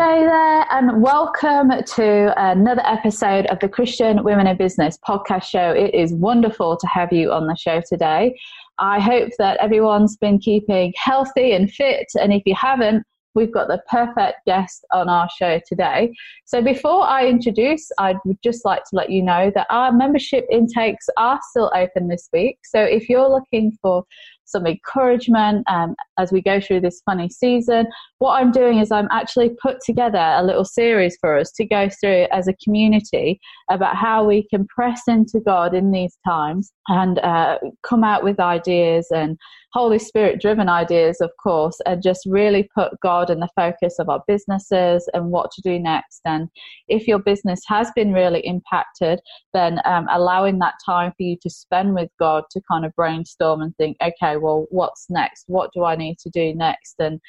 day there, and welcome to another episode of the Christian Women in Business podcast show. It is wonderful to have you on the show today. I hope that everyone's been keeping healthy and fit, and if you haven't, we've got the perfect guest on our show today. So, before I introduce, I would just like to let you know that our membership intakes are still open this week. So, if you're looking for some encouragement um, as we go through this funny season. What I'm doing is I'm actually put together a little series for us to go through as a community about how we can press into God in these times and uh, come out with ideas and Holy Spirit driven ideas, of course, and just really put God in the focus of our businesses and what to do next. And if your business has been really impacted, then um, allowing that time for you to spend with God to kind of brainstorm and think, okay, well, what's next? What do I need to do next? And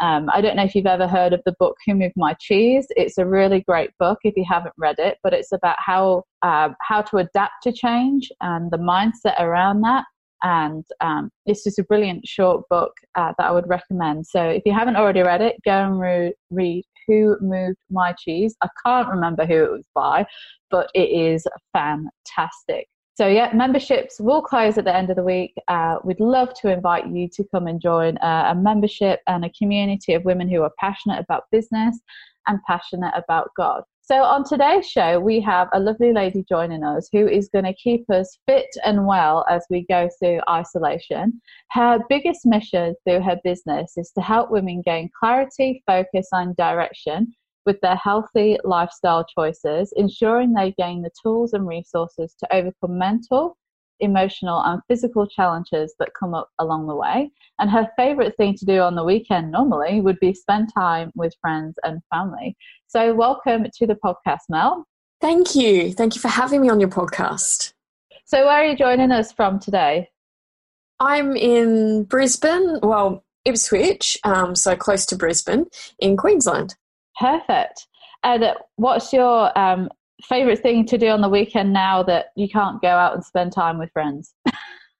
um, I don't know if you've ever heard of the book Who Moved My Cheese. It's a really great book if you haven't read it, but it's about how uh, how to adapt to change and the mindset around that. And um, it's just a brilliant short book uh, that I would recommend. So if you haven't already read it, go and re- read Who Moved My Cheese. I can't remember who it was by, but it is fantastic. So, yeah, memberships will close at the end of the week. Uh, we'd love to invite you to come and join uh, a membership and a community of women who are passionate about business and passionate about God. So, on today's show, we have a lovely lady joining us who is going to keep us fit and well as we go through isolation. Her biggest mission through her business is to help women gain clarity, focus, and direction with their healthy lifestyle choices, ensuring they gain the tools and resources to overcome mental, emotional, and physical challenges that come up along the way. And her favorite thing to do on the weekend normally would be spend time with friends and family. So, welcome to the podcast, Mel. Thank you. Thank you for having me on your podcast. So, where are you joining us from today? I'm in Brisbane, well, Ipswich, um, so close to Brisbane in Queensland. Perfect. And what's your um, favorite thing to do on the weekend now that you can't go out and spend time with friends?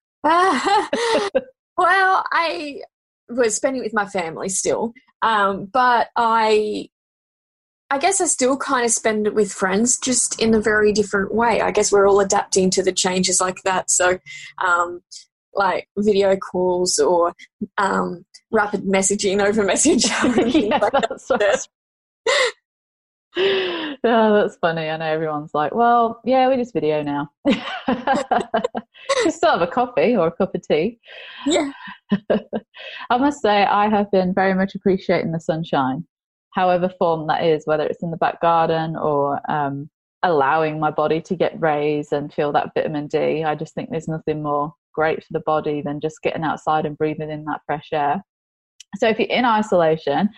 well, I was spending with my family still, um, but I, I guess I still kind of spend it with friends, just in a very different way. I guess we're all adapting to the changes like that. So, um, like video calls or um, rapid messaging over Messenger. yeah, like that oh, that's funny. I know everyone's like, well, yeah, we just video now. just still have a coffee or a cup of tea. Yeah. I must say, I have been very much appreciating the sunshine, however form that is, whether it's in the back garden or um, allowing my body to get rays and feel that vitamin D. I just think there's nothing more great for the body than just getting outside and breathing in that fresh air. So if you're in isolation,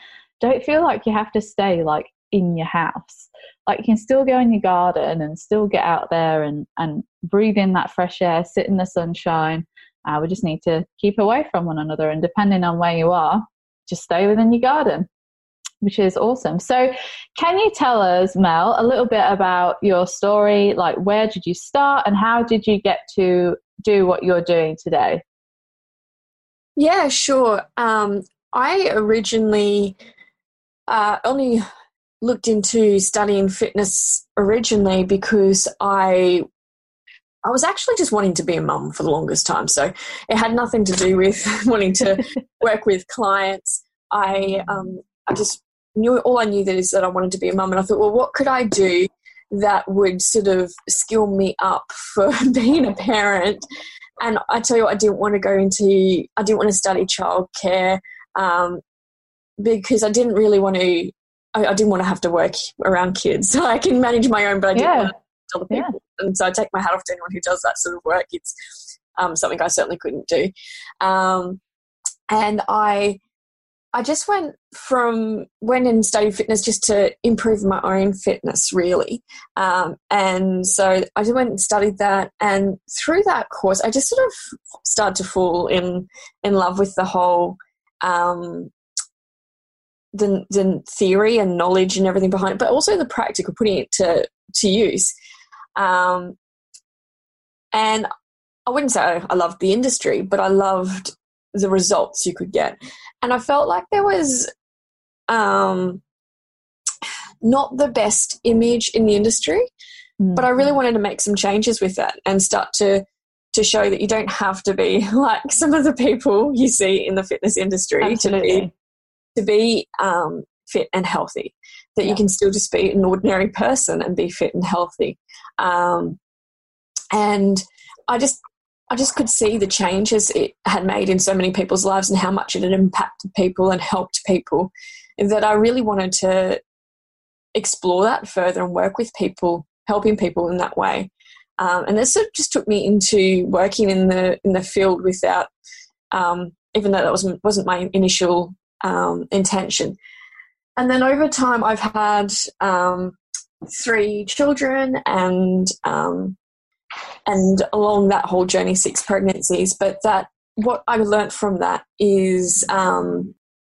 don't feel like you have to stay like in your house. Like you can still go in your garden and still get out there and, and breathe in that fresh air, sit in the sunshine. Uh, we just need to keep away from one another. And depending on where you are, just stay within your garden, which is awesome. So, can you tell us, Mel, a little bit about your story? Like, where did you start and how did you get to do what you're doing today? Yeah, sure. Um, I originally uh, only looked into studying fitness originally because I I was actually just wanting to be a mum for the longest time. So it had nothing to do with wanting to work with clients. I um, I just knew all I knew that is that I wanted to be a mum, and I thought, well, what could I do that would sort of skill me up for being a parent? And I tell you, what, I didn't want to go into I didn't want to study childcare um, because I didn't really want to I, I, didn't want to have to work around kids. So I can manage my own, but I didn't yeah. want to other people. Yeah. And so I take my hat off to anyone who does that sort of work. It's um, something I certainly couldn't do. Um, and I, I just went from went and studied fitness just to improve my own fitness, really. Um, and so I just went and studied that, and through that course, I just sort of started to fall in in love with the whole um, the, the theory and knowledge and everything behind it, but also the practical, putting it to, to use. Um, and I wouldn't say I loved the industry, but I loved the results you could get. And I felt like there was, um, not the best image in the industry. Mm. But I really wanted to make some changes with that and start to to show that you don't have to be like some of the people you see in the fitness industry Absolutely. to be to be um, fit and healthy. That yeah. you can still just be an ordinary person and be fit and healthy. Um, and I just I just could see the changes it had made in so many people's lives and how much it had impacted people and helped people. That I really wanted to explore that further and work with people, helping people in that way. Um, and this sort of just took me into working in the in the field without, um, even though that wasn't wasn't my initial um, intention. And then over time, I've had um, three children, and um, and along that whole journey, six pregnancies. But that what I learned from that is um,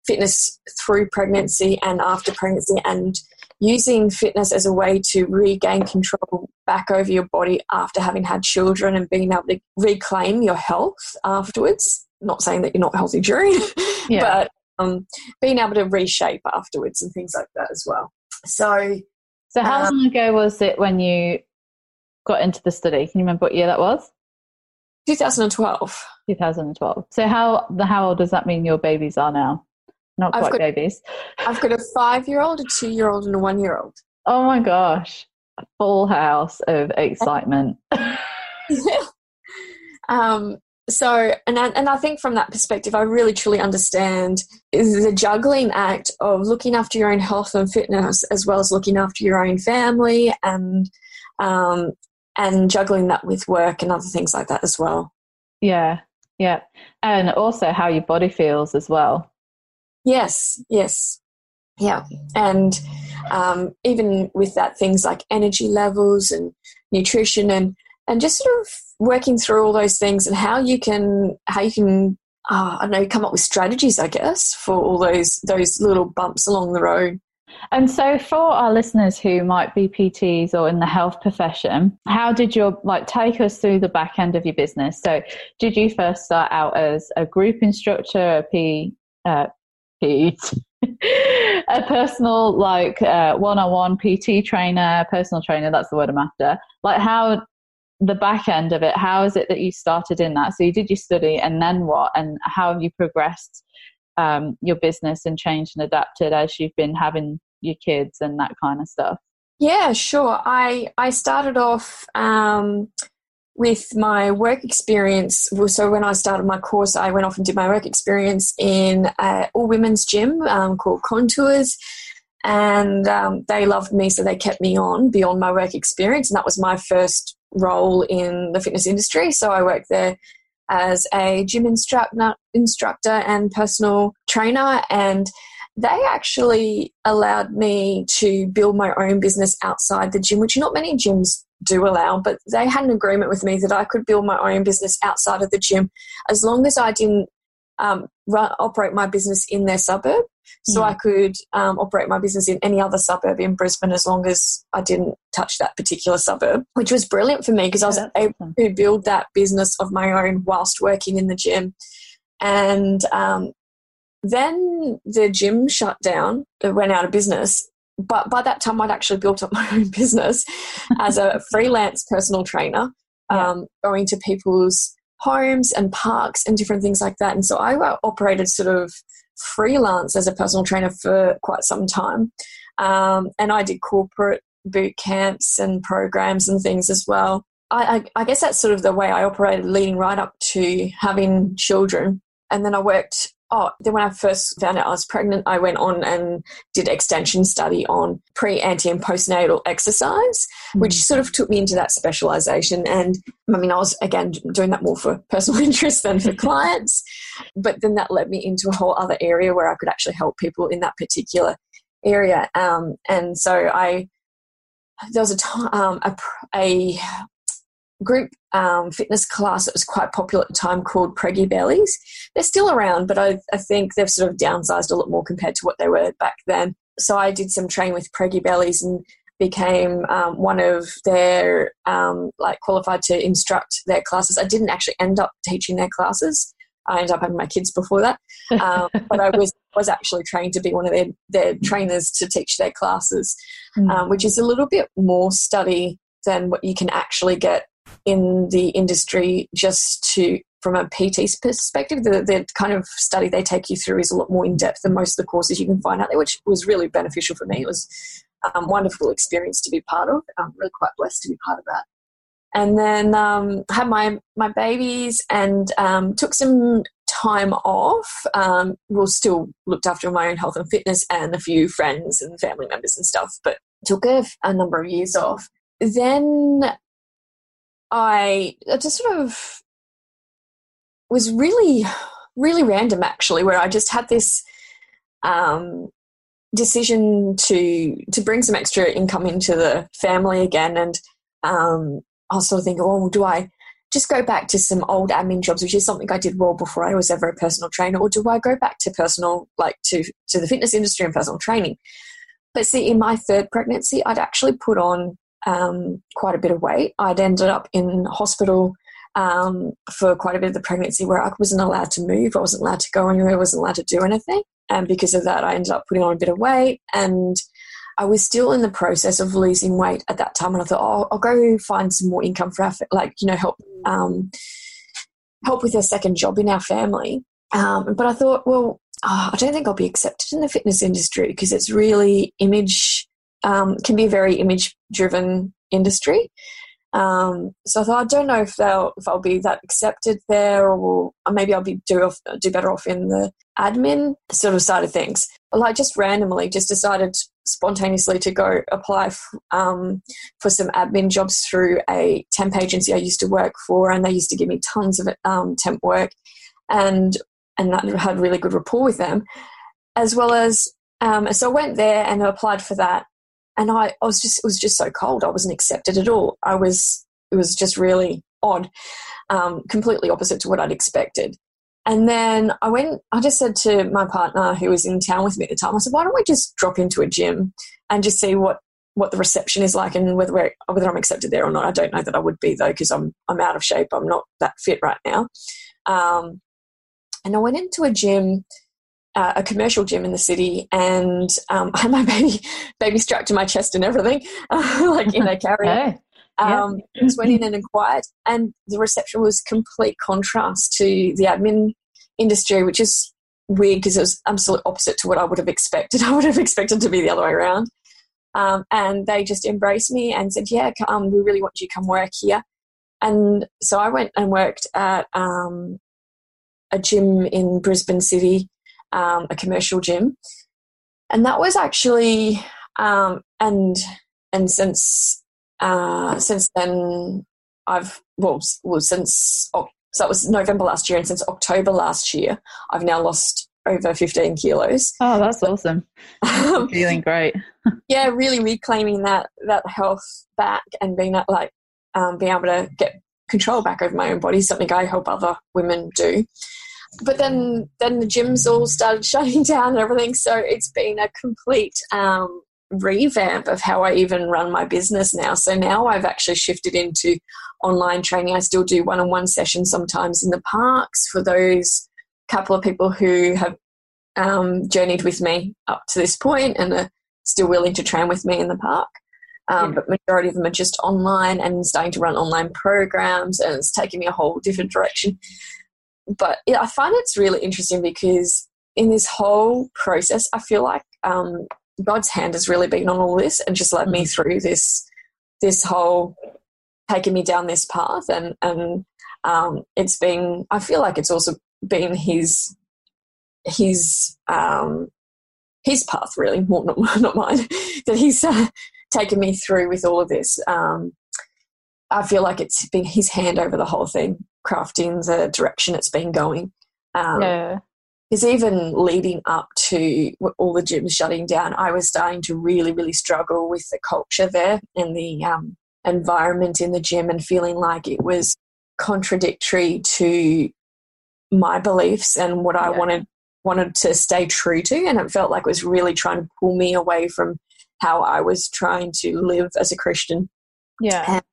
fitness through pregnancy and after pregnancy, and using fitness as a way to regain control back over your body after having had children and being able to reclaim your health afterwards. Not saying that you're not healthy during, yeah. Um, being able to reshape afterwards and things like that as well. So, so how um, long ago was it when you got into the study? Can you remember what year that was? 2012. 2012. So how the how old does that mean your babies are now? Not quite got, babies. I've got a five year old, a two year old, and a one year old. Oh my gosh. A full house of excitement. um, so, and I, and I think from that perspective, I really truly understand the juggling act of looking after your own health and fitness, as well as looking after your own family, and um, and juggling that with work and other things like that as well. Yeah, yeah, and also how your body feels as well. Yes, yes, yeah, and um, even with that, things like energy levels and nutrition and and just sort of working through all those things and how you can how you can uh, I don't know come up with strategies I guess for all those those little bumps along the road. And so, for our listeners who might be PTs or in the health profession, how did your like take us through the back end of your business? So, did you first start out as a group instructor, a P, uh, a personal like uh, one-on-one PT trainer, personal trainer? That's the word I'm after. Like, how the back end of it, how is it that you started in that? So you did your study, and then what? And how have you progressed um, your business and changed and adapted as you've been having your kids and that kind of stuff? Yeah, sure. I I started off um, with my work experience. So when I started my course, I went off and did my work experience in an all women's gym um, called Contours and um, they loved me, so they kept me on beyond my work experience, and that was my first role in the fitness industry. So I worked there as a gym instructor, instructor and personal trainer, and they actually allowed me to build my own business outside the gym, which not many gyms do allow, but they had an agreement with me that I could build my own business outside of the gym as long as I didn't um, run, operate my business in their suburb. So mm. I could um, operate my business in any other suburb in Brisbane as long as I didn't touch that particular suburb, which was brilliant for me because I was able awesome. to build that business of my own whilst working in the gym. And um, then the gym shut down, it went out of business. But by that time, I'd actually built up my own business as a freelance personal trainer, yeah. um, going to people's homes and parks and different things like that. And so I operated sort of freelance as a personal trainer for quite some time. Um, and I did corporate boot camps and programs and things as well. I, I, I guess that's sort of the way I operated leading right up to having children. And then I worked oh, then when I first found out I was pregnant, I went on and did extension study on pre, ante, and postnatal exercise, mm-hmm. which sort of took me into that specialization. And I mean, I was again doing that more for personal interest than for clients, but then that led me into a whole other area where I could actually help people in that particular area. Um, and so I there was a, time, um, a, a group um, fitness class that was quite popular at the time called Preggy Bellies. They're still around, but I, I, think they've sort of downsized a lot more compared to what they were back then. So I did some training with Preggy Bellies and became um, one of their um, like qualified to instruct their classes. I didn't actually end up teaching their classes. I ended up having my kids before that. Um, but I was was actually trained to be one of their their trainers to teach their classes, mm. um, which is a little bit more study than what you can actually get in the industry just to from a PT's perspective, the, the kind of study they take you through is a lot more in depth than most of the courses you can find out there, which was really beneficial for me. It was a um, wonderful experience to be part of. I'm really quite blessed to be part of that. And then um, had my my babies and um, took some time off. Um, well, still looked after my own health and fitness and a few friends and family members and stuff, but took a, a number of years off. Then I just sort of was really, really random actually, where I just had this um, decision to to bring some extra income into the family again, and um, I was sort of thinking, oh, do I just go back to some old admin jobs, which is something I did well before I was ever a personal trainer, or do I go back to personal, like to to the fitness industry and personal training? But see, in my third pregnancy, I'd actually put on um, quite a bit of weight. I'd ended up in hospital um, for quite a bit of the pregnancy where I wasn't allowed to move, I wasn't allowed to go anywhere, I wasn't allowed to do anything. And because of that, I ended up putting on a bit of weight. And I was still in the process of losing weight at that time. And I thought, oh, I'll go find some more income for our, like, you know, help, um, help with a second job in our family. Um, but I thought, well, oh, I don't think I'll be accepted in the fitness industry because it's really image, um, can be a very image driven industry. Um, so I thought I don't know if they'll if I'll be that accepted there, or, maybe I'll be do off, do better off in the admin sort of side of things. But like just randomly, just decided spontaneously to go apply f- um, for some admin jobs through a temp agency I used to work for, and they used to give me tons of um, temp work, and and that had really good rapport with them, as well as um, so I went there and applied for that, and I, I was just it was just so cold. I wasn't accepted at all. I was it was just really odd, um, completely opposite to what I'd expected. And then I went. I just said to my partner, who was in town with me at the time, I said, "Why don't we just drop into a gym and just see what what the reception is like and whether whether I'm accepted there or not. I don't know that I would be though because I'm I'm out of shape. I'm not that fit right now. Um, and I went into a gym uh, a commercial gym in the city, and um, I had my baby baby strapped to my chest and everything, like in a carrier. Um, Just went in and inquired, and the reception was complete contrast to the admin industry, which is weird because it was absolute opposite to what I would have expected. I would have expected to be the other way around. Um, and they just embraced me and said, "Yeah, um, we really want you to come work here." And so I went and worked at um, a gym in Brisbane City um, a commercial gym, and that was actually um, and and since uh, since then I've well, well since so that was November last year, and since October last year I've now lost over 15 kilos. Oh, that's awesome. feeling great. yeah, really reclaiming that that health back and being that like um, being able to get control back over my own body, something I help other women do but then then the gyms all started shutting down and everything. So it's been a complete um, revamp of how i even run my business now. So now i've actually shifted into online training. I still do one-on-one sessions sometimes in the parks for those couple of people who have um, journeyed with me up to this point and are still willing to train with me in the park. Um, yeah. but majority of them are just online and starting to run online programs and it's taking me a whole different direction but I find it's really interesting because in this whole process, I feel like um, God's hand has really been on all this and just led mm-hmm. me through this this whole taking me down this path. And and um, it's been I feel like it's also been his his um, his path really. More not, not mine. That he's uh, taken me through with all of this. Um, I feel like it's been his hand over the whole thing crafting the direction it's been going. Um, yeah. Because even leading up to all the gyms shutting down, I was starting to really, really struggle with the culture there and the um, environment in the gym and feeling like it was contradictory to my beliefs and what I wanted wanted to stay true to and it felt like it was really trying to pull me away from how I was trying to live as a Christian. Yeah. And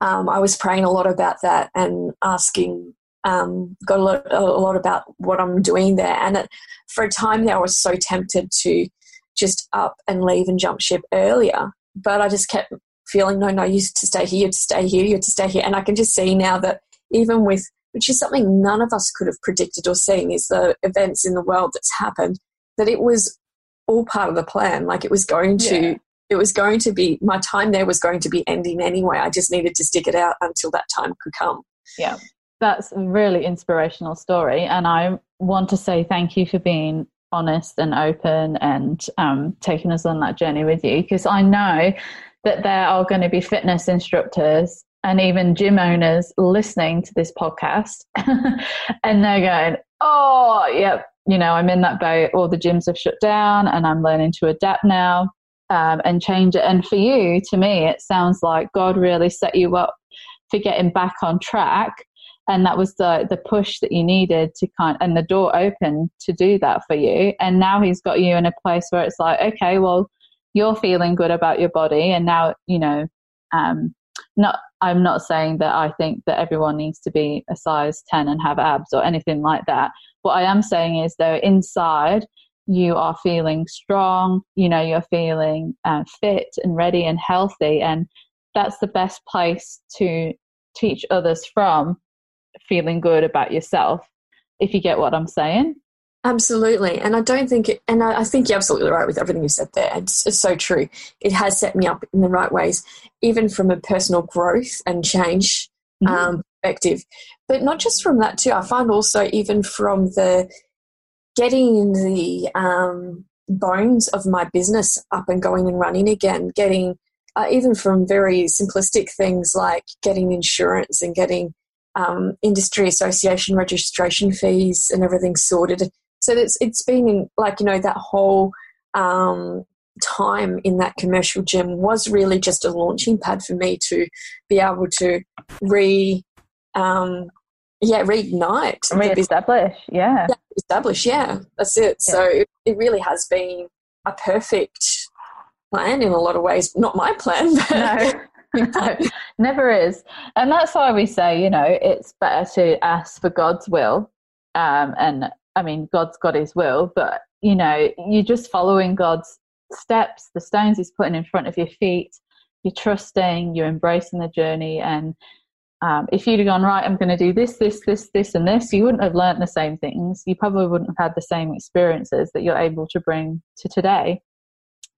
um, I was praying a lot about that and asking um, got a lot, a lot about what I'm doing there. And it, for a time there, I was so tempted to just up and leave and jump ship earlier. But I just kept feeling, no, no, you have to stay here, you have to stay here, you have to stay here. And I can just see now that even with, which is something none of us could have predicted or seen, is the events in the world that's happened, that it was all part of the plan. Like it was going to, yeah. It was going to be, my time there was going to be ending anyway. I just needed to stick it out until that time could come. Yeah that's a really inspirational story and i want to say thank you for being honest and open and um, taking us on that journey with you because i know that there are going to be fitness instructors and even gym owners listening to this podcast and they're going oh yep you know i'm in that boat all the gyms have shut down and i'm learning to adapt now um, and change it. And for you to me it sounds like god really set you up for getting back on track. And that was the the push that you needed to kind and the door open to do that for you. And now he's got you in a place where it's like okay well you're feeling good about your body. And now you know um not i'm not saying that i think that everyone needs to be a size 10 and have abs or anything like that. What i am saying is though inside you are feeling strong you know you're feeling uh, fit and ready and healthy and that's the best place to teach others from feeling good about yourself, if you get what I'm saying. Absolutely. And I don't think it, and I, I think you're absolutely right with everything you said there. It's, it's, so true. It has set me up in the right ways, even from a personal growth and change mm-hmm. um, perspective. But not just from that, too. I find also, even from the getting the um, bones of my business up and going and running again, getting uh, even from very simplistic things like getting insurance and getting um, industry association registration fees and everything sorted. So it's it's been like you know that whole um, time in that commercial gym was really just a launching pad for me to be able to re um, yeah reignite re-establish yeah. yeah establish yeah that's it yeah. so it, it really has been a perfect plan in a lot of ways not my plan but no no, never is. And that's why we say, you know, it's better to ask for God's will. Um, and I mean, God's got his will, but, you know, you're just following God's steps, the stones he's putting in front of your feet. You're trusting, you're embracing the journey. And um, if you'd have gone, right, I'm going to do this, this, this, this, and this, you wouldn't have learnt the same things. You probably wouldn't have had the same experiences that you're able to bring to today.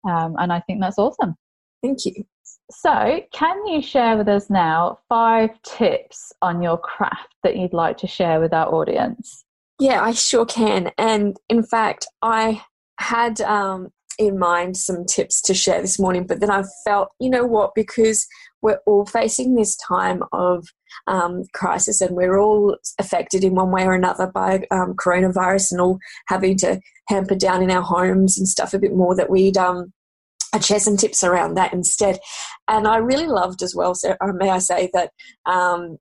Um, and I think that's awesome. Thank you. So, can you share with us now five tips on your craft that you'd like to share with our audience? Yeah, I sure can. And in fact, I had um, in mind some tips to share this morning, but then I felt, you know what, because we're all facing this time of um, crisis and we're all affected in one way or another by um, coronavirus and all having to hamper down in our homes and stuff a bit more that we'd um, I'd share some tips around that instead. And I really loved as well, so uh, may I say that um,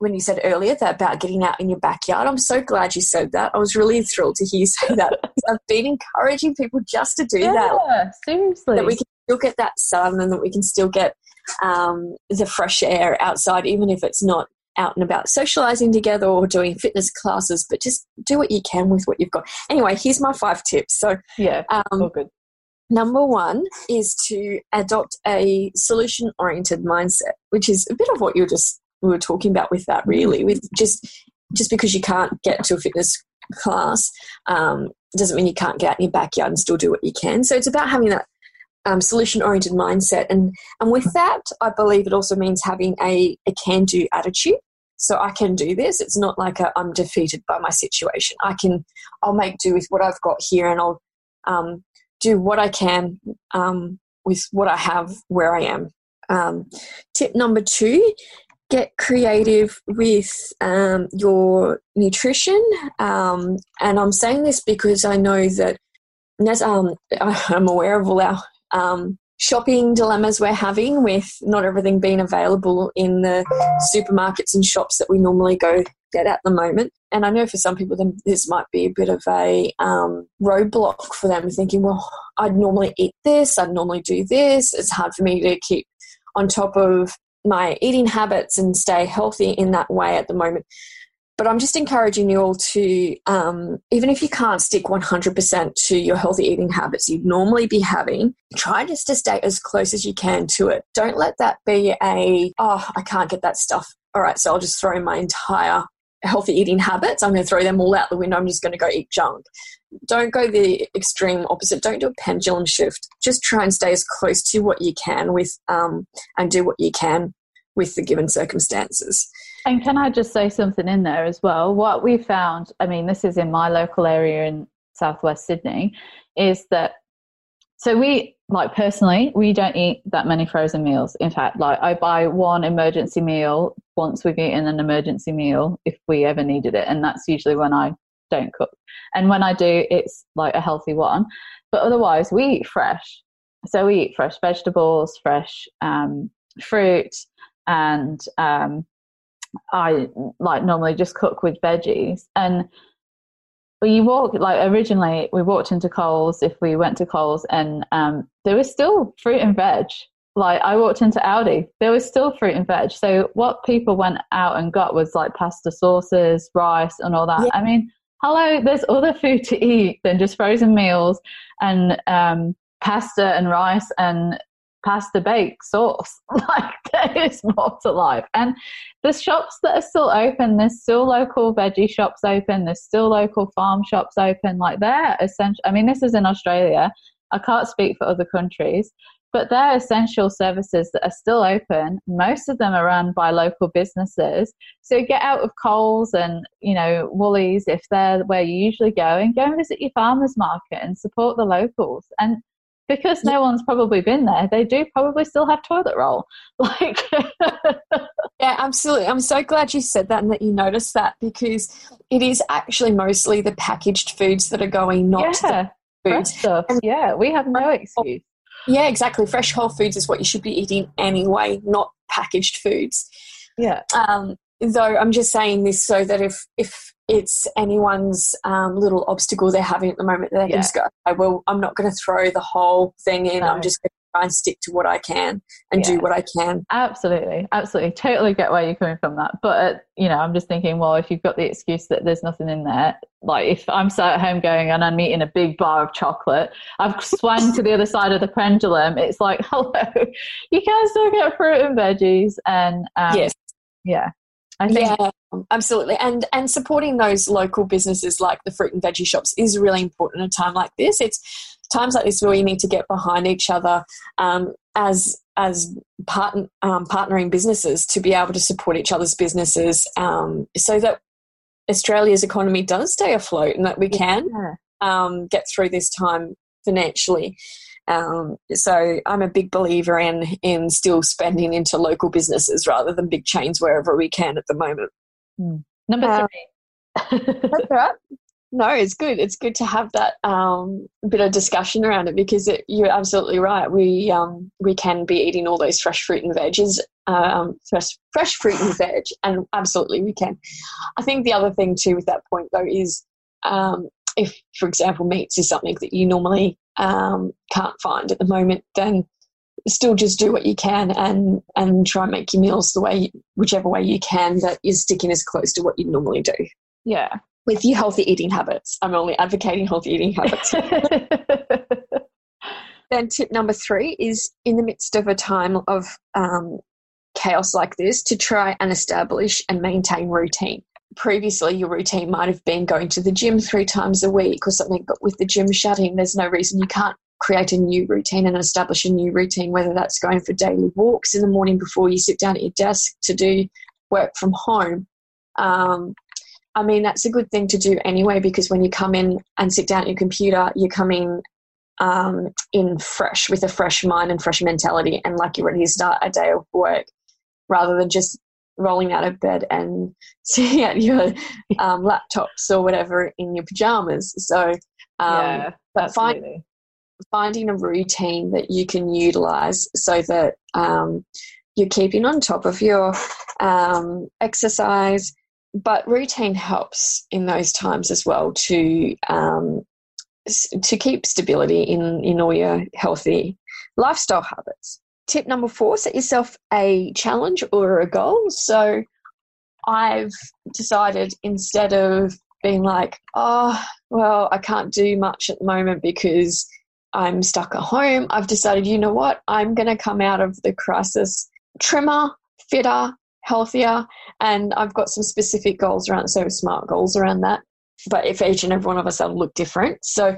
when you said earlier that about getting out in your backyard, I'm so glad you said that. I was really thrilled to hear you say that. I've been encouraging people just to do yeah, that. Seriously. That we can still get that sun and that we can still get um, the fresh air outside, even if it's not out and about socializing together or doing fitness classes, but just do what you can with what you've got. Anyway, here's my five tips. So, yeah, um, all good. Number one is to adopt a solution oriented mindset, which is a bit of what you're just we were talking about with that really with just just because you can't get to a fitness class um, doesn't mean you can't get out in your backyard and still do what you can. So it's about having that um, solution oriented mindset. And, and with that, I believe it also means having a, a can do attitude. So I can do this. It's not like i am defeated by my situation. I can, I'll make do with what I've got here and I'll um, do what I can um, with what I have where I am. Um, tip number two get creative with um, your nutrition. Um, and I'm saying this because I know that um, I'm aware of all our um, shopping dilemmas we're having with not everything being available in the supermarkets and shops that we normally go get at the moment. And I know for some people, this might be a bit of a um, roadblock for them thinking, well, I'd normally eat this, I'd normally do this. It's hard for me to keep on top of my eating habits and stay healthy in that way at the moment. but I'm just encouraging you all to, um, even if you can't stick 100% to your healthy eating habits you'd normally be having, try just to stay as close as you can to it. Don't let that be a, oh, I can't get that stuff. All right, so I'll just throw my entire healthy eating habits. I'm going to throw them all out the window. I'm just going to go eat junk. Don't go the extreme opposite. Don't do a pendulum shift. Just try and stay as close to what you can with, um, and do what you can with the given circumstances. And can I just say something in there as well? What we found, I mean, this is in my local area in southwest Sydney, is that so we like personally we don't eat that many frozen meals in fact like i buy one emergency meal once we've eaten an emergency meal if we ever needed it and that's usually when i don't cook and when i do it's like a healthy one but otherwise we eat fresh so we eat fresh vegetables fresh um, fruit and um, i like normally just cook with veggies and well, you walk like originally we walked into Coles if we went to Coles and um, there was still fruit and veg. Like I walked into Aldi, there was still fruit and veg. So what people went out and got was like pasta sauces, rice, and all that. Yeah. I mean, hello, there's other food to eat than just frozen meals and um, pasta and rice and pasta bake sauce. like there is more to life. And the shops that are still open, there's still local veggie shops open, there's still local farm shops open. Like they're essential. I mean, this is in Australia. I can't speak for other countries, but they're essential services that are still open. Most of them are run by local businesses. So get out of Coles and, you know, Woolies if they're where you usually go and go and visit your farmers market and support the locals. And because no one's probably been there, they do probably still have toilet roll. Like, yeah, absolutely. I'm so glad you said that and that you noticed that because it is actually mostly the packaged foods that are going, not yeah, the food stuff. And yeah, we have no excuse. Yeah, exactly. Fresh whole foods is what you should be eating anyway, not packaged foods. Yeah. Um, though I'm just saying this so that if if it's anyone's um, little obstacle they're having at the moment, they yeah. can just go, okay, well, I'm not going to throw the whole thing in. No. I'm just going to try and stick to what I can and yeah. do what I can. Absolutely, absolutely, totally get where you're coming from that. But uh, you know, I'm just thinking, well, if you've got the excuse that there's nothing in there, like if I'm sat at home going and I'm eating a big bar of chocolate, I've swung to the other side of the pendulum. It's like, hello, you can still get fruit and veggies, and um, yes, yeah, I think yeah, absolutely. And and supporting those local businesses like the fruit and veggie shops is really important at a time like this. It's times like this where we need to get behind each other um, as as part, um, partnering businesses to be able to support each other's businesses um, so that Australia's economy does stay afloat and that we can yeah. Um, get through this time financially. Um, so I'm a big believer in in still spending into local businesses rather than big chains wherever we can at the moment. Mm. Number uh, three. that's right. No, it's good. It's good to have that um, bit of discussion around it because it, you're absolutely right. We um, we can be eating all those fresh fruit and veggies, um, fresh fresh fruit and veg, and absolutely we can. I think the other thing too with that point though is um, if, for example, meats is something that you normally um, can't find at the moment, then still just do what you can and and try and make your meals the way whichever way you can that you're sticking as close to what you normally do. Yeah. With your healthy eating habits. I'm only advocating healthy eating habits. then tip number three is in the midst of a time of um, chaos like this to try and establish and maintain routine previously your routine might have been going to the gym three times a week or something, but with the gym shutting, there's no reason you can't create a new routine and establish a new routine, whether that's going for daily walks in the morning before you sit down at your desk to do work from home. Um, I mean, that's a good thing to do anyway, because when you come in and sit down at your computer, you're coming um, in fresh with a fresh mind and fresh mentality and like you're ready to start a day of work rather than just rolling out of bed and sitting at your um, laptops or whatever in your pajamas. So, um, yeah, but find, finding a routine that you can utilize so that um, you're keeping on top of your um, exercise. But routine helps in those times as well to um, to keep stability in in all your healthy lifestyle habits tip number four set yourself a challenge or a goal. So, I've decided instead of being like, oh, well, I can't do much at the moment because I'm stuck at home, I've decided, you know what, I'm going to come out of the crisis trimmer, fitter, healthier, and I've got some specific goals around, so smart goals around that. But if each and every one of us will look different, so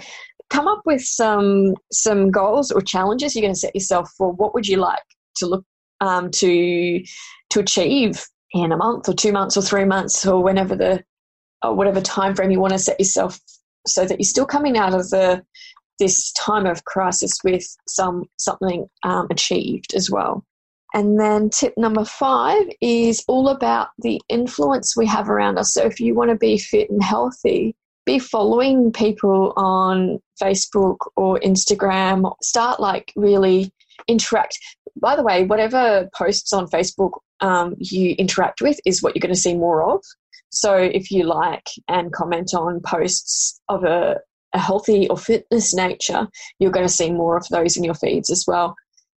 come up with some some goals or challenges you're going to set yourself for. What would you like to look um, to to achieve in a month or two months or three months or whenever the or whatever time frame you want to set yourself so that you're still coming out of the this time of crisis with some something um, achieved as well. And then tip number five is all about the influence we have around us. So if you want to be fit and healthy, be following people on Facebook or Instagram. Start like really interact. By the way, whatever posts on Facebook um, you interact with is what you're going to see more of. So if you like and comment on posts of a, a healthy or fitness nature, you're going to see more of those in your feeds as well.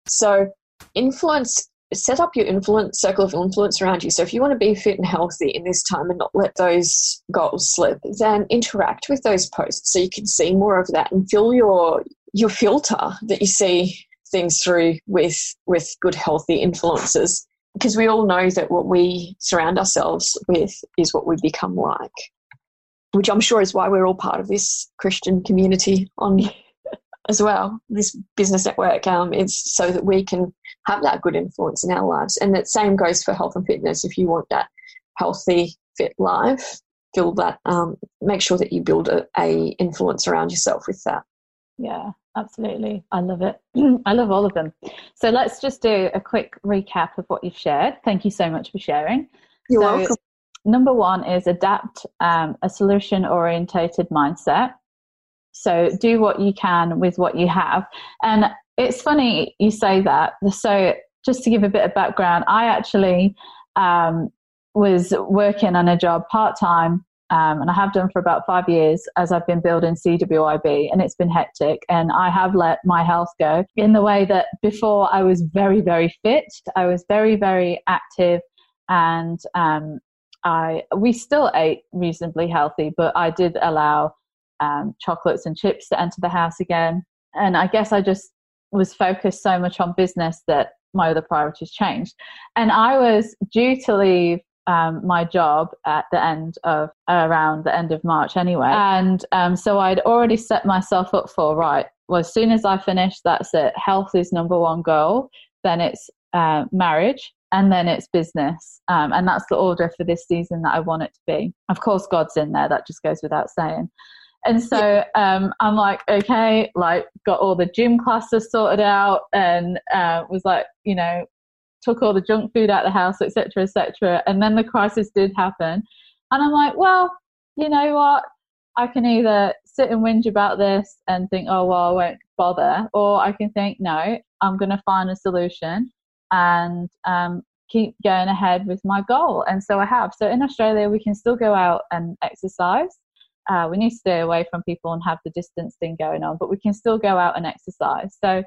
So influence set up your influence circle of influence around you. So if you want to be fit and healthy in this time and not let those goals slip, then interact with those posts so you can see more of that and fill your your filter that you see things through with with good healthy influences. Because we all know that what we surround ourselves with is what we become like. Which I'm sure is why we're all part of this Christian community on as well, this business network. Um, it's so that we can have that good influence in our lives. And that same goes for health and fitness. If you want that healthy, fit life, build that. Um, make sure that you build a, a influence around yourself with that. Yeah, absolutely. I love it. I love all of them. So let's just do a quick recap of what you've shared. Thank you so much for sharing. You're so, welcome. Number one is adapt um, a solution orientated mindset. So do what you can with what you have. And it's funny you say that. So, just to give a bit of background, I actually um, was working on a job part time, um, and I have done for about five years as I've been building CWIB, and it's been hectic. And I have let my health go in the way that before I was very, very fit, I was very, very active, and um, I we still ate reasonably healthy, but I did allow um, chocolates and chips to enter the house again. And I guess I just was focused so much on business that my other priorities changed. And I was due to leave um, my job at the end of around the end of March anyway. And um, so I'd already set myself up for right. Well, as soon as I finish, that's it. Health is number one goal. Then it's uh, marriage, and then it's business. Um, and that's the order for this season that I want it to be. Of course, God's in there. That just goes without saying. And so um, I'm like, okay, like got all the gym classes sorted out and uh, was like, you know, took all the junk food out of the house, etc., etc. And then the crisis did happen. And I'm like, well, you know what? I can either sit and whinge about this and think, oh, well, I won't bother. Or I can think, no, I'm going to find a solution and um, keep going ahead with my goal. And so I have. So in Australia, we can still go out and exercise uh, we need to stay away from people and have the distance thing going on, but we can still go out and exercise. So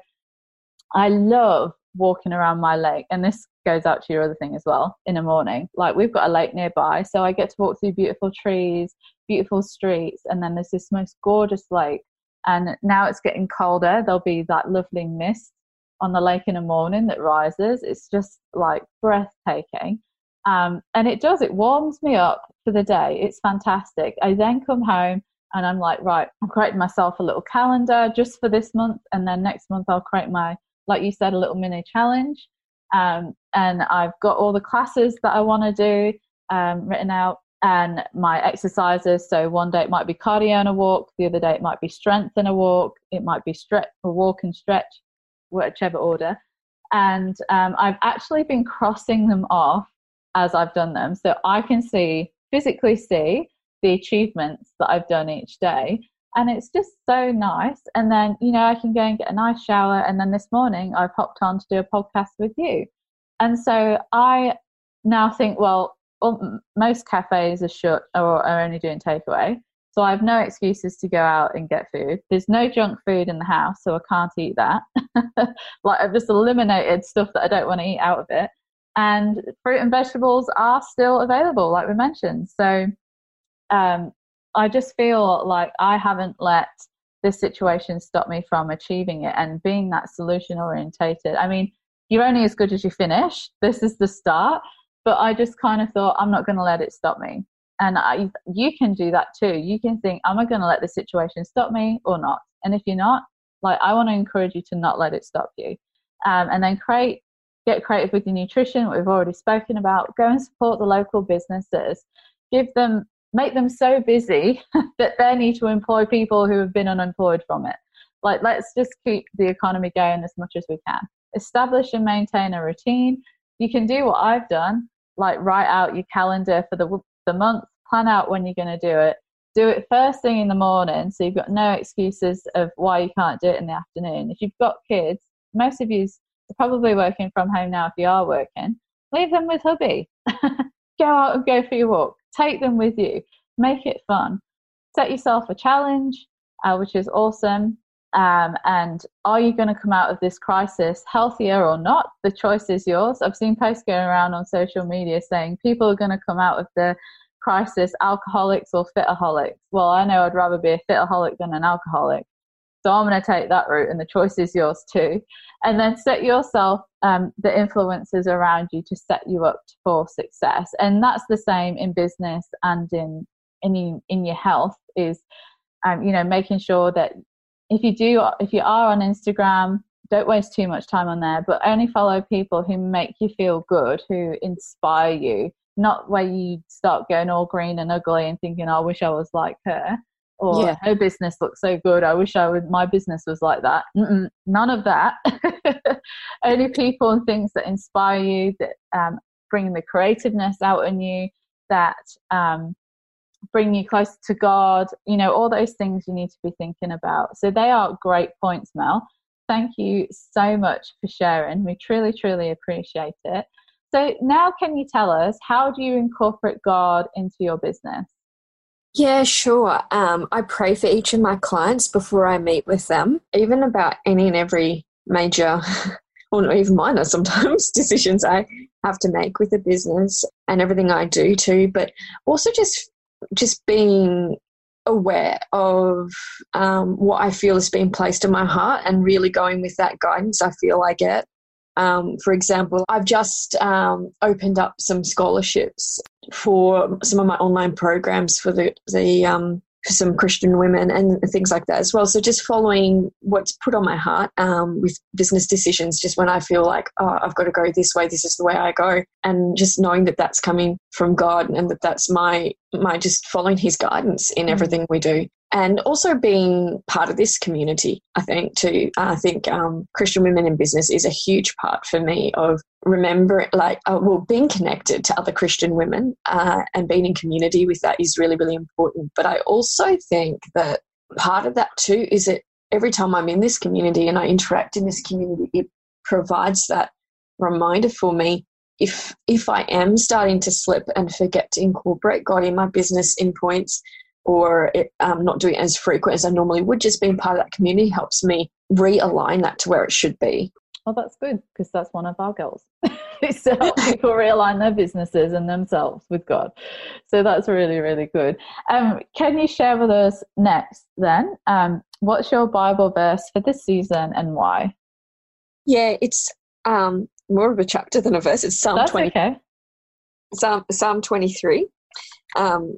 I love walking around my lake, and this goes out to your other thing as well in the morning. Like we've got a lake nearby, so I get to walk through beautiful trees, beautiful streets, and then there's this most gorgeous lake. And now it's getting colder, there'll be that lovely mist on the lake in the morning that rises. It's just like breathtaking. Um, and it does, it warms me up for the day. It's fantastic. I then come home and I'm like, right, I'm creating myself a little calendar just for this month. And then next month I'll create my, like you said, a little mini challenge. Um, and I've got all the classes that I want to do um, written out and my exercises. So one day it might be cardio and a walk, the other day it might be strength and a walk, it might be stretch, a walk and stretch, whichever order. And um, I've actually been crossing them off as I've done them. So I can see, physically see the achievements that I've done each day. And it's just so nice. And then, you know, I can go and get a nice shower. And then this morning I've hopped on to do a podcast with you. And so I now think, well, most cafes are shut or are only doing takeaway. So I have no excuses to go out and get food. There's no junk food in the house, so I can't eat that. like I've just eliminated stuff that I don't want to eat out of it. And fruit and vegetables are still available, like we mentioned. So um, I just feel like I haven't let this situation stop me from achieving it and being that solution orientated. I mean, you're only as good as you finish. This is the start. But I just kind of thought, I'm not going to let it stop me. And I, you can do that too. You can think, am I going to let the situation stop me or not? And if you're not, like, I want to encourage you to not let it stop you. Um, and then create, get creative with your nutrition, what we've already spoken about. Go and support the local businesses. Give them, make them so busy that they need to employ people who have been unemployed from it. Like, let's just keep the economy going as much as we can. Establish and maintain a routine you can do what I've done, like write out your calendar for the the month, plan out when you're going to do it. Do it first thing in the morning, so you've got no excuses of why you can't do it in the afternoon. If you've got kids, most of you are probably working from home now. If you are working, leave them with hubby. go out and go for your walk. Take them with you. Make it fun. Set yourself a challenge, uh, which is awesome. Um, and are you going to come out of this crisis healthier or not? The choice is yours. I've seen posts going around on social media saying people are going to come out of the crisis alcoholics or fitaholics. Well, I know I'd rather be a fitaholic than an alcoholic. So I'm going to take that route, and the choice is yours too. And then set yourself um, the influences around you to set you up for success. And that's the same in business and in in in your health. Is um, you know making sure that if you do if you are on instagram don't waste too much time on there but only follow people who make you feel good who inspire you not where you start going all green and ugly and thinking oh, i wish i was like her or yeah. her business looks so good i wish i would my business was like that Mm-mm, none of that only people and things that inspire you that um, bring the creativeness out in you that um, bring you closer to God, you know, all those things you need to be thinking about. So they are great points, Mel. Thank you so much for sharing. We truly, truly appreciate it. So now can you tell us how do you incorporate God into your business? Yeah, sure. Um, I pray for each of my clients before I meet with them, even about any and every major, or not even minor sometimes, decisions I have to make with the business and everything I do too, but also just just being aware of um, what I feel has been placed in my heart and really going with that guidance I feel I get. Um, for example, I've just um, opened up some scholarships for some of my online programs for the the um, for some Christian women and things like that as well. So just following what's put on my heart um, with business decisions, just when I feel like, oh, I've got to go this way, this is the way I go, and just knowing that that's coming from God and that that's my my just following His guidance in mm. everything we do and also being part of this community i think too. I think um, christian women in business is a huge part for me of remembering like uh, well being connected to other christian women uh, and being in community with that is really really important. But i also think that part of that too is that every time i'm in this community and i interact in this community it provides that reminder for me if if i am starting to slip and forget to incorporate god in my business in points or it, um, not doing it as frequent as I normally would, just being part of that community helps me realign that to where it should be. Well, that's good because that's one of our goals is to help people realign their businesses and themselves with God. So that's really, really good. Um, can you share with us next then? Um, what's your Bible verse for this season and why? Yeah, it's um, more of a chapter than a verse. It's Psalm that's 20. Okay. Psalm, Psalm 23. Um,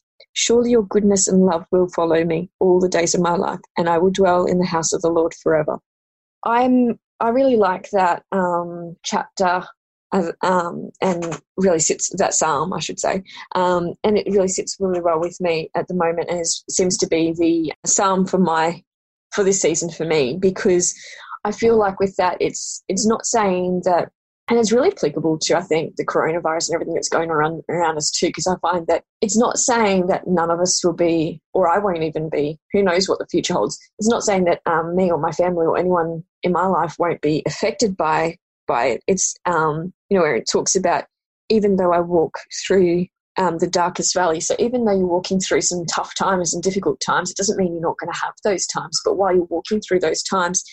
Surely your goodness and love will follow me all the days of my life, and I will dwell in the house of the Lord forever. I'm I really like that um, chapter of, um, and really sits that psalm, I should say, um, and it really sits really well with me at the moment, and seems to be the psalm for my for this season for me because I feel like with that it's it's not saying that and it's really applicable to I think the coronavirus and everything that's going around around us too. Because I find that it's not saying that none of us will be, or I won't even be. Who knows what the future holds? It's not saying that um, me or my family or anyone in my life won't be affected by by it. It's um, you know where it talks about even though I walk through um, the darkest valley. So even though you're walking through some tough times and difficult times, it doesn't mean you're not going to have those times. But while you're walking through those times,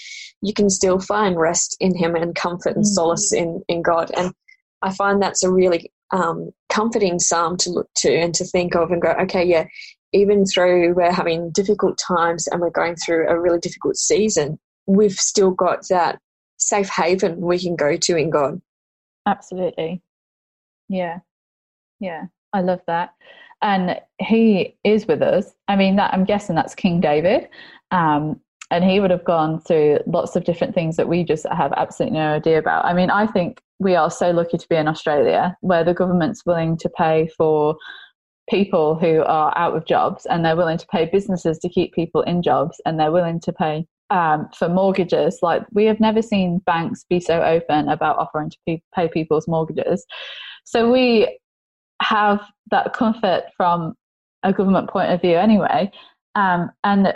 you can still find rest in Him and comfort and mm-hmm. solace in in God. And I find that's a really um, comforting psalm to look to and to think of and go, okay, yeah. Even through we're having difficult times and we're going through a really difficult season, we've still got that safe haven we can go to in God. Absolutely. Yeah. Yeah. I love that. And he is with us. I mean, that I'm guessing that's King David. Um, and he would have gone through lots of different things that we just have absolutely no idea about. I mean, I think we are so lucky to be in Australia where the government's willing to pay for people who are out of jobs and they're willing to pay businesses to keep people in jobs and they're willing to pay um, for mortgages. Like, we have never seen banks be so open about offering to pay people's mortgages. So, we have that comfort from a government point of view anyway. Um, and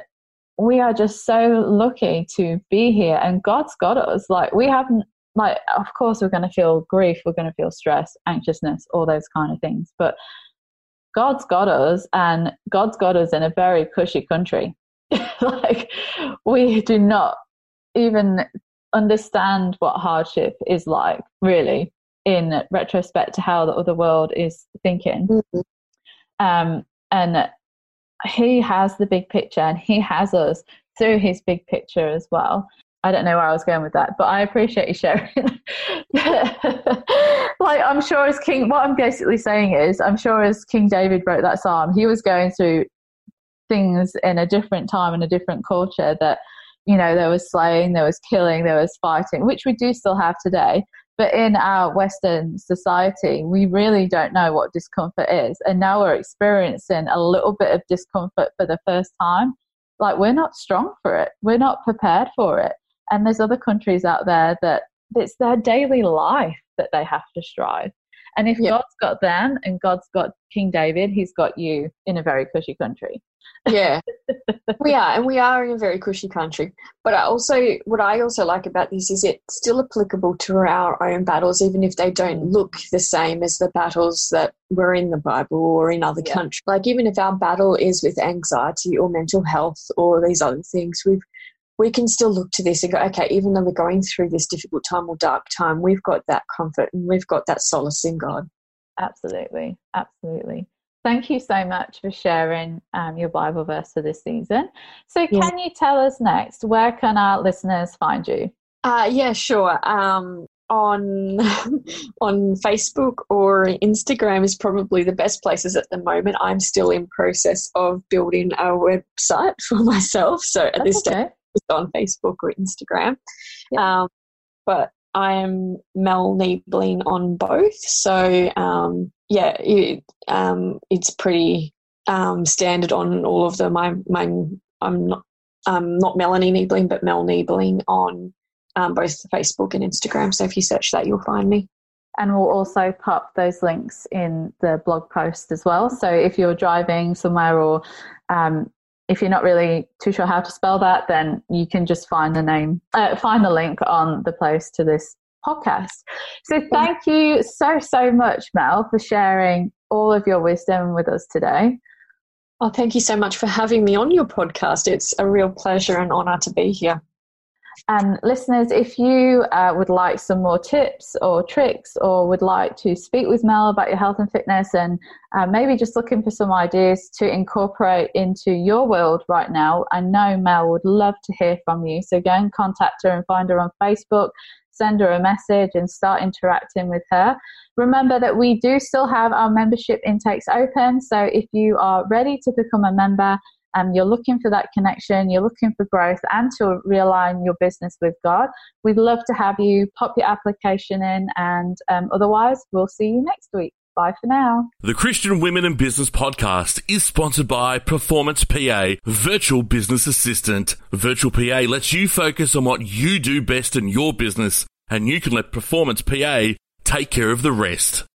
we are just so lucky to be here and God's got us. Like we haven't like of course we're going to feel grief, we're going to feel stress, anxiousness, all those kind of things. But God's got us and God's got us in a very cushy country. like we do not even understand what hardship is like really in retrospect to how the other world is thinking. Mm-hmm. Um, and he has the big picture and he has us through his big picture as well. I don't know where I was going with that, but I appreciate you sharing. like, I'm sure as King, what I'm basically saying is, I'm sure as King David wrote that psalm, he was going through things in a different time and a different culture that, you know, there was slaying, there was killing, there was fighting, which we do still have today. But in our Western society, we really don't know what discomfort is. And now we're experiencing a little bit of discomfort for the first time. Like, we're not strong for it, we're not prepared for it. And there's other countries out there that it's their daily life that they have to strive. And if yep. God's got them and God's got King David, he's got you in a very cushy country. Yeah, we are, and we are in a very cushy country. But I also, what I also like about this is it's still applicable to our own battles, even if they don't look the same as the battles that were in the Bible or in other yeah. countries. Like even if our battle is with anxiety or mental health or these other things, we've we can still look to this and go, okay, even though we're going through this difficult time or dark time, we've got that comfort and we've got that solace in God. Absolutely, absolutely. Thank you so much for sharing um, your Bible verse for this season. So, can yeah. you tell us next where can our listeners find you? Uh, yeah, sure. Um, on on Facebook or Instagram is probably the best places at the moment. I'm still in process of building a website for myself, so at That's this okay. stage, just on Facebook or Instagram. Um, but I am Mel Niebling on both, so um, yeah, it, um, it's pretty um, standard on all of them. I'm, I'm, I'm not, I'm not Melanie Niebling, but Mel Niebling on um, both Facebook and Instagram. So if you search that, you'll find me. And we'll also pop those links in the blog post as well. So if you're driving somewhere or um, if you're not really too sure how to spell that, then you can just find the name, uh, find the link on the post to this podcast. So thank you so, so much, Mel, for sharing all of your wisdom with us today. Oh, thank you so much for having me on your podcast. It's a real pleasure and honor to be here. And listeners, if you uh, would like some more tips or tricks, or would like to speak with Mel about your health and fitness, and uh, maybe just looking for some ideas to incorporate into your world right now, I know Mel would love to hear from you. So go and contact her and find her on Facebook send her a message and start interacting with her. Remember that we do still have our membership intakes open. So if you are ready to become a member, and you're looking for that connection, you're looking for growth and to realign your business with God, we'd love to have you pop your application in. And um, otherwise, we'll see you next week. Bye for now. The Christian Women in Business podcast is sponsored by Performance PA, Virtual Business Assistant. Virtual PA lets you focus on what you do best in your business and you can let Performance PA take care of the rest.